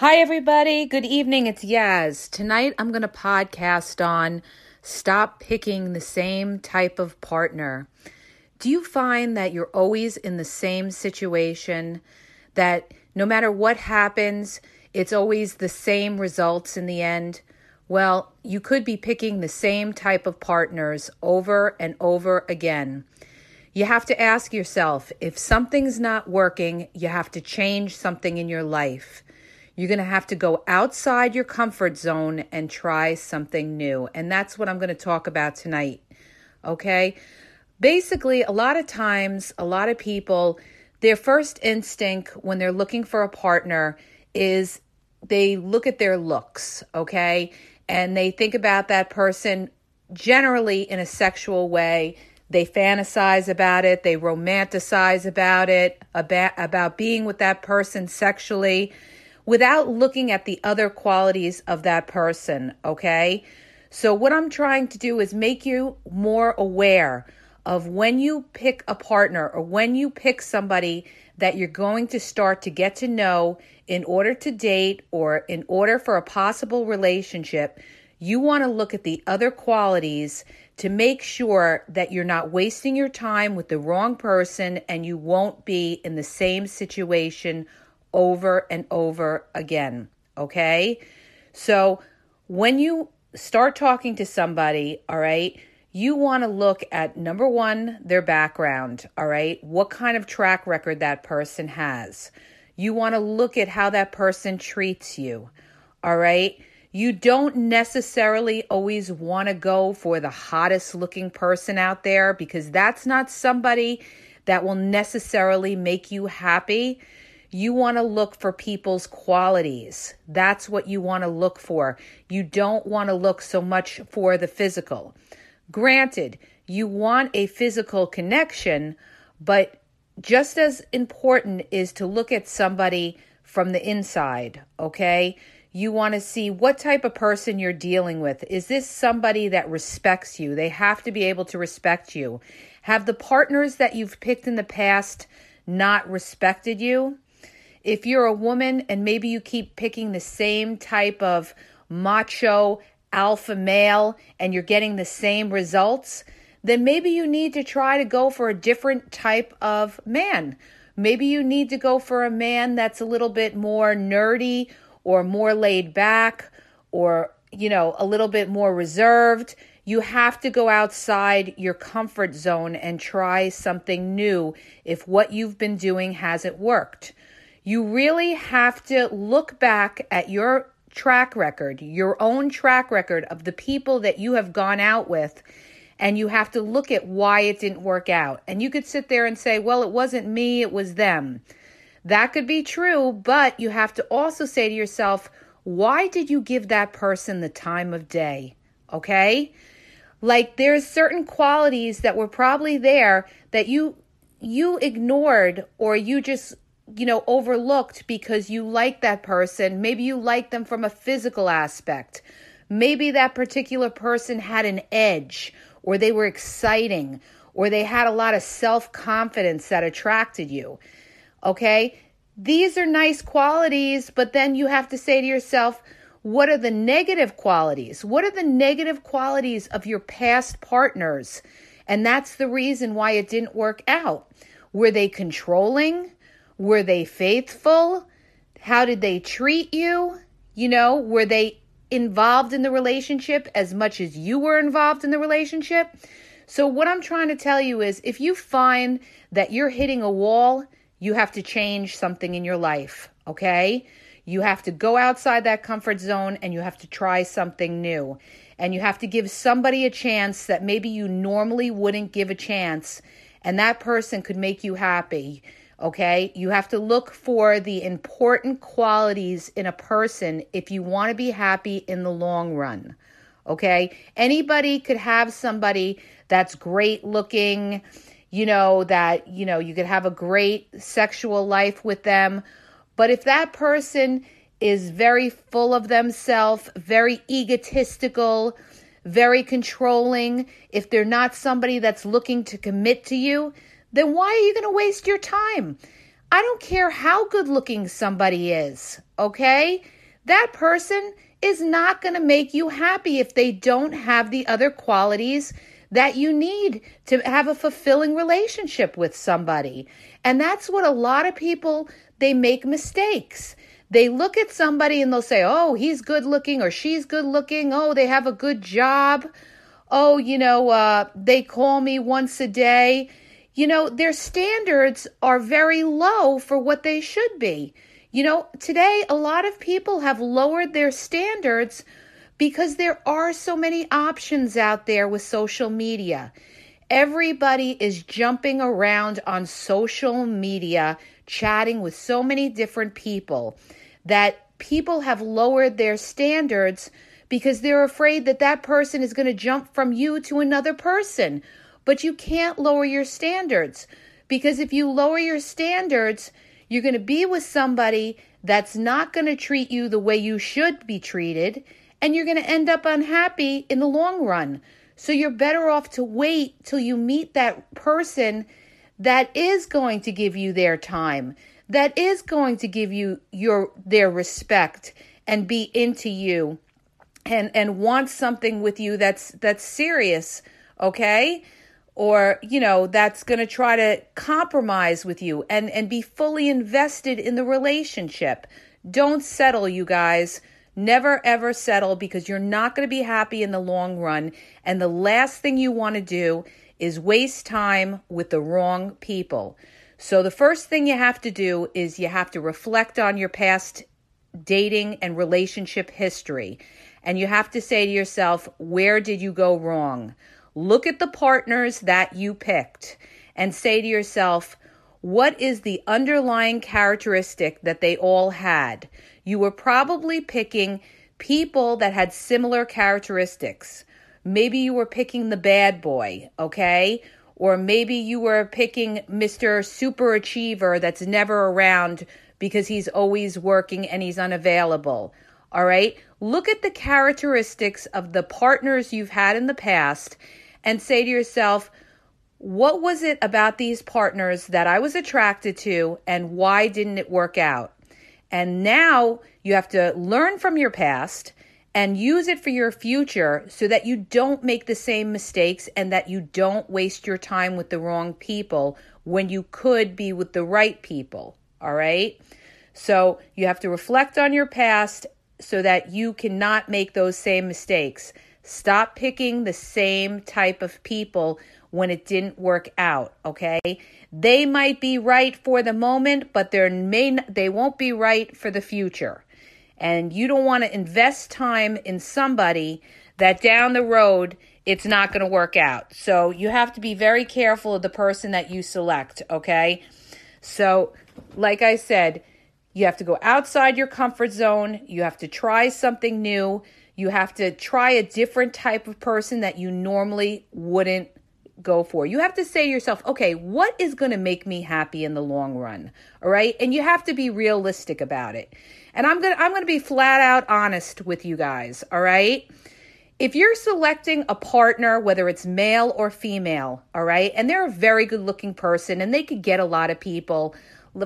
Hi, everybody. Good evening. It's Yaz. Tonight I'm going to podcast on stop picking the same type of partner. Do you find that you're always in the same situation, that no matter what happens, it's always the same results in the end? Well, you could be picking the same type of partners over and over again. You have to ask yourself if something's not working, you have to change something in your life. You're going to have to go outside your comfort zone and try something new. And that's what I'm going to talk about tonight. Okay? Basically, a lot of times, a lot of people, their first instinct when they're looking for a partner is they look at their looks, okay? And they think about that person generally in a sexual way. They fantasize about it, they romanticize about it, about, about being with that person sexually without looking at the other qualities of that person, okay? So, what I'm trying to do is make you more aware of when you pick a partner or when you pick somebody that you're going to start to get to know in order to date or in order for a possible relationship. You want to look at the other qualities to make sure that you're not wasting your time with the wrong person and you won't be in the same situation over and over again. Okay. So when you start talking to somebody, all right, you want to look at number one, their background. All right. What kind of track record that person has. You want to look at how that person treats you. All right. You don't necessarily always want to go for the hottest looking person out there because that's not somebody that will necessarily make you happy. You want to look for people's qualities. That's what you want to look for. You don't want to look so much for the physical. Granted, you want a physical connection, but just as important is to look at somebody from the inside, okay? You want to see what type of person you're dealing with. Is this somebody that respects you? They have to be able to respect you. Have the partners that you've picked in the past not respected you? If you're a woman and maybe you keep picking the same type of macho alpha male and you're getting the same results, then maybe you need to try to go for a different type of man. Maybe you need to go for a man that's a little bit more nerdy or more laid back or, you know, a little bit more reserved. You have to go outside your comfort zone and try something new if what you've been doing hasn't worked. You really have to look back at your track record, your own track record of the people that you have gone out with, and you have to look at why it didn't work out. And you could sit there and say, well, it wasn't me, it was them. That could be true, but you have to also say to yourself, why did you give that person the time of day? Okay? Like there's certain qualities that were probably there that you you ignored or you just you know, overlooked because you like that person. Maybe you like them from a physical aspect. Maybe that particular person had an edge, or they were exciting, or they had a lot of self confidence that attracted you. Okay? These are nice qualities, but then you have to say to yourself, what are the negative qualities? What are the negative qualities of your past partners? And that's the reason why it didn't work out. Were they controlling? Were they faithful? How did they treat you? You know, were they involved in the relationship as much as you were involved in the relationship? So, what I'm trying to tell you is if you find that you're hitting a wall, you have to change something in your life, okay? You have to go outside that comfort zone and you have to try something new. And you have to give somebody a chance that maybe you normally wouldn't give a chance, and that person could make you happy. Okay, you have to look for the important qualities in a person if you want to be happy in the long run. Okay, anybody could have somebody that's great looking, you know, that, you know, you could have a great sexual life with them. But if that person is very full of themselves, very egotistical, very controlling, if they're not somebody that's looking to commit to you, then why are you going to waste your time? I don't care how good looking somebody is, okay? That person is not going to make you happy if they don't have the other qualities that you need to have a fulfilling relationship with somebody. And that's what a lot of people they make mistakes. They look at somebody and they'll say, "Oh, he's good looking or she's good looking. Oh, they have a good job. Oh, you know, uh, they call me once a day." You know, their standards are very low for what they should be. You know, today a lot of people have lowered their standards because there are so many options out there with social media. Everybody is jumping around on social media, chatting with so many different people that people have lowered their standards because they're afraid that that person is going to jump from you to another person. But you can't lower your standards because if you lower your standards, you're going to be with somebody that's not going to treat you the way you should be treated and you're going to end up unhappy in the long run. So you're better off to wait till you meet that person that is going to give you their time, that is going to give you your their respect and be into you and and want something with you that's that's serious, okay? Or, you know, that's going to try to compromise with you and and be fully invested in the relationship. Don't settle, you guys. Never ever settle because you're not going to be happy in the long run. And the last thing you want to do is waste time with the wrong people. So, the first thing you have to do is you have to reflect on your past dating and relationship history. And you have to say to yourself, where did you go wrong? Look at the partners that you picked and say to yourself, what is the underlying characteristic that they all had? you were probably picking people that had similar characteristics. Maybe you were picking the bad boy, okay? Or maybe you were picking Mr. Super Achiever that's never around because he's always working and he's unavailable. All right? Look at the characteristics of the partners you've had in the past and say to yourself, what was it about these partners that I was attracted to and why didn't it work out? And now you have to learn from your past and use it for your future so that you don't make the same mistakes and that you don't waste your time with the wrong people when you could be with the right people. All right. So you have to reflect on your past so that you cannot make those same mistakes. Stop picking the same type of people when it didn't work out, okay? They might be right for the moment, but they may they won't be right for the future. And you don't want to invest time in somebody that down the road it's not going to work out. So you have to be very careful of the person that you select, okay? So, like I said, you have to go outside your comfort zone. You have to try something new. You have to try a different type of person that you normally wouldn't go for. You have to say to yourself, okay, what is going to make me happy in the long run? All right? And you have to be realistic about it. And I'm going to I'm going to be flat out honest with you guys, all right? If you're selecting a partner, whether it's male or female, all right? And they're a very good-looking person and they could get a lot of people.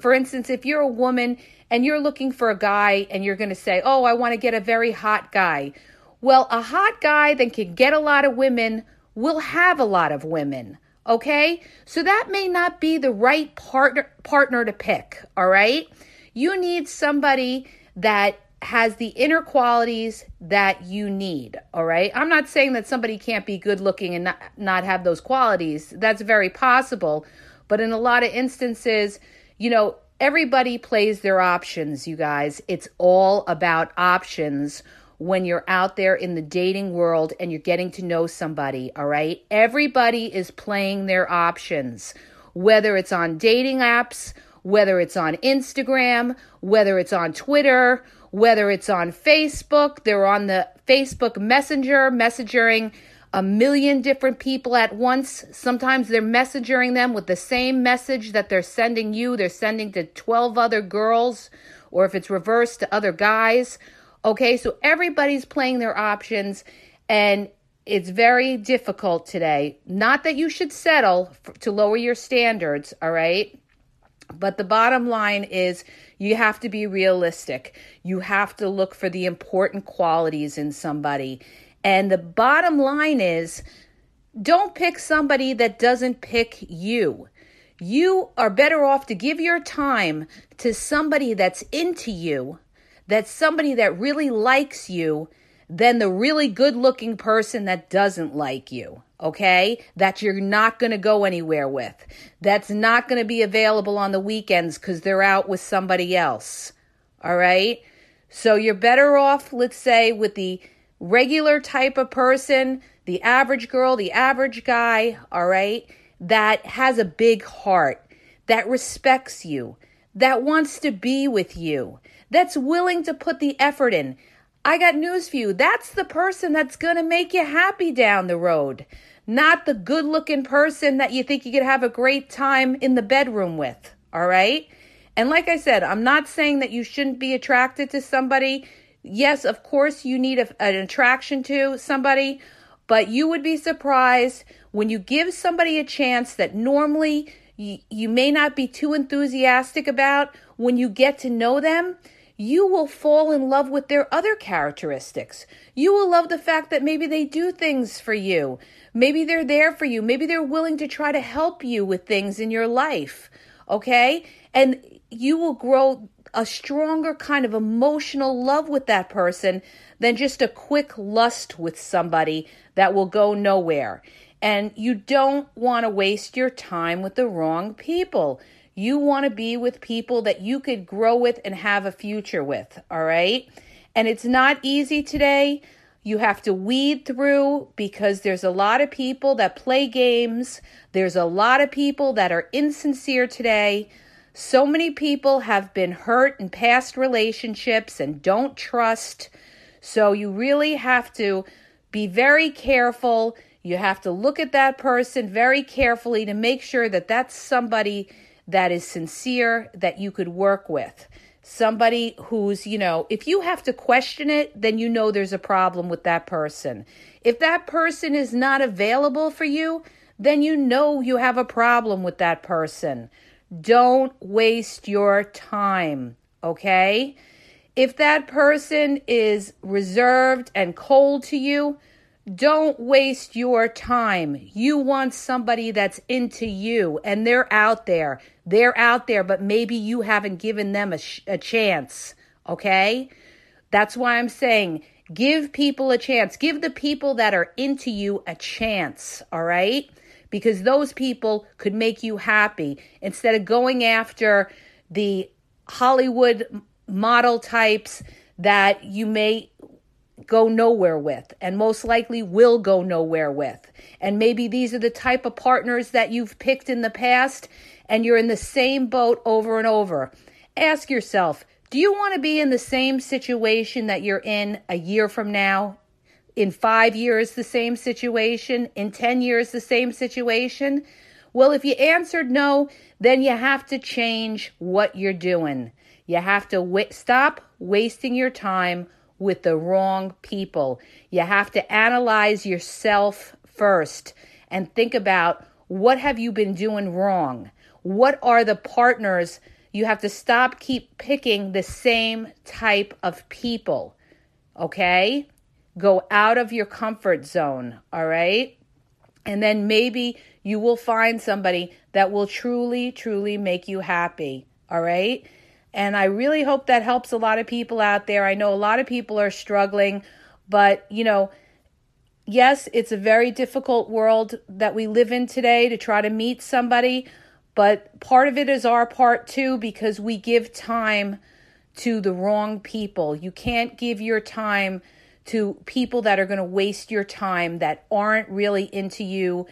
For instance, if you're a woman and you're looking for a guy and you're going to say, "Oh, I want to get a very hot guy." Well, a hot guy that can get a lot of women will have a lot of women. Okay? So that may not be the right partner partner to pick, all right? You need somebody that has the inner qualities that you need, all right? I'm not saying that somebody can't be good looking and not, not have those qualities. That's very possible, but in a lot of instances, you know, everybody plays their options, you guys. It's all about options when you're out there in the dating world and you're getting to know somebody, all right? Everybody is playing their options, whether it's on dating apps, whether it's on Instagram, whether it's on Twitter, whether it's on Facebook. They're on the Facebook Messenger, messaging a million different people at once. Sometimes they're messaging them with the same message that they're sending you, they're sending to 12 other girls, or if it's reversed to other guys. Okay, so everybody's playing their options, and it's very difficult today. Not that you should settle for, to lower your standards, all right? But the bottom line is you have to be realistic. You have to look for the important qualities in somebody. And the bottom line is don't pick somebody that doesn't pick you. You are better off to give your time to somebody that's into you, that's somebody that really likes you, than the really good looking person that doesn't like you okay? That you're not going to go anywhere with. That's not going to be available on the weekends because they're out with somebody else, all right? So you're better off, let's say, with the regular type of person, the average girl, the average guy, all right, that has a big heart, that respects you, that wants to be with you, that's willing to put the effort in. I got news for you. That's the person that's going to make you happy down the road not the good looking person that you think you could have a great time in the bedroom with. All right. And like I said, I'm not saying that you shouldn't be attracted to somebody. Yes, of course, you need a, an attraction to somebody, but you would be surprised when you give somebody a chance that normally you, you may not be too enthusiastic about. When you get to know them, you will fall in love with their other characteristics. You will love the fact that maybe they do things for you. Maybe they're there for you. Maybe they're willing to try to help you with things in your life. Okay? And you will grow a stronger kind of emotional love with that person than just a quick lust with somebody that will go nowhere. And you don't want to waste your time with the wrong people. You want to be with people that you could grow with and have a future with, all right? And it's not easy today. You have to weed through because there's a lot of people that play games. There's a lot of people that are insincere today. So many people have been hurt in past relationships and don't trust. So you really have to be very careful. You have to look at that person very carefully to make sure that that's somebody that is sincere that you could work with. Somebody who's, you know, if you have to question it, then you know there's a problem with that person. If that person is not available for you, then you know you have a problem with that person. Don't waste your time, okay? If that person is reserved and cold to you, don't waste your time. You want somebody that's into you, and they're out there. They're out there, but maybe you haven't given them a, sh- a chance. Okay? That's why I'm saying give people a chance. Give the people that are into you a chance. All right? Because those people could make you happy instead of going after the Hollywood model types that you may go nowhere with and most likely will go nowhere with. And maybe these are the type of partners that you've picked in the past and you're in the same boat over and over. Ask yourself, do you want to be in the same situation that you're in a year from now? In five years, the same situation? In 10 years, the same situation? Well, if you answered no, then you have to change what you're doing. You have to w- stop wasting your time with the wrong people. You have to analyze yourself first and think about what have you been doing wrong? What are the partners? You have to stop keep picking the same type of people. Okay? Go out of your comfort zone, all right? And then maybe you will find somebody that will truly truly make you happy, all right? And I really hope that helps a lot of people out there. I know a lot of people are struggling, but you know, yes, it's a very difficult world that we live in today to try to meet somebody, but part of it is our part too because we give time to the wrong people. You can't give your time to people that are going to waste your time that aren't really into you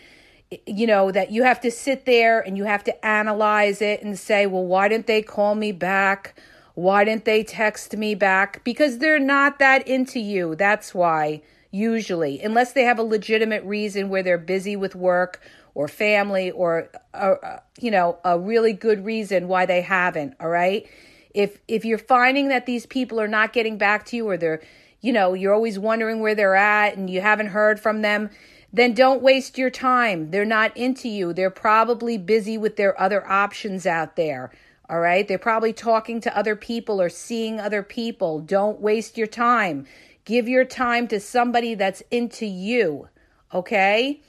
you know, that you have to sit there and you have to analyze it and say, well, why didn't they call me back? Why didn't they text me back? Because they're not that into you. That's why, usually, unless they have a legitimate reason where they're busy with work or family or, uh, uh, you know, a really good reason why they haven't. All right. If, if you're finding that these people are not getting back to you or they're, you know, you're always wondering where they're at and you haven't heard from them, then don't waste your time. They're not into you. They're probably busy with their other options out there. All right. They're probably talking to other people or seeing other people. Don't waste your time. Give your time to somebody that's into you. Okay.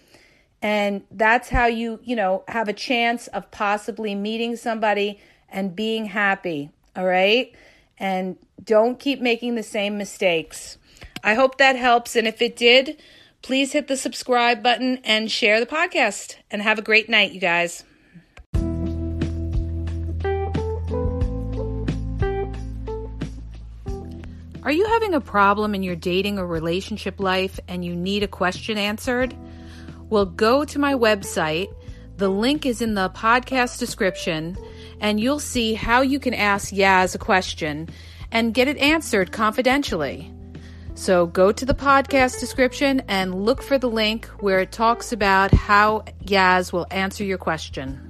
And that's how you, you know, have a chance of possibly meeting somebody and being happy. All right. And don't keep making the same mistakes. I hope that helps. And if it did, please hit the subscribe button and share the podcast. And have a great night, you guys. Are you having a problem in your dating or relationship life and you need a question answered? Well, go to my website. The link is in the podcast description, and you'll see how you can ask Yaz a question and get it answered confidentially. So go to the podcast description and look for the link where it talks about how Yaz will answer your question.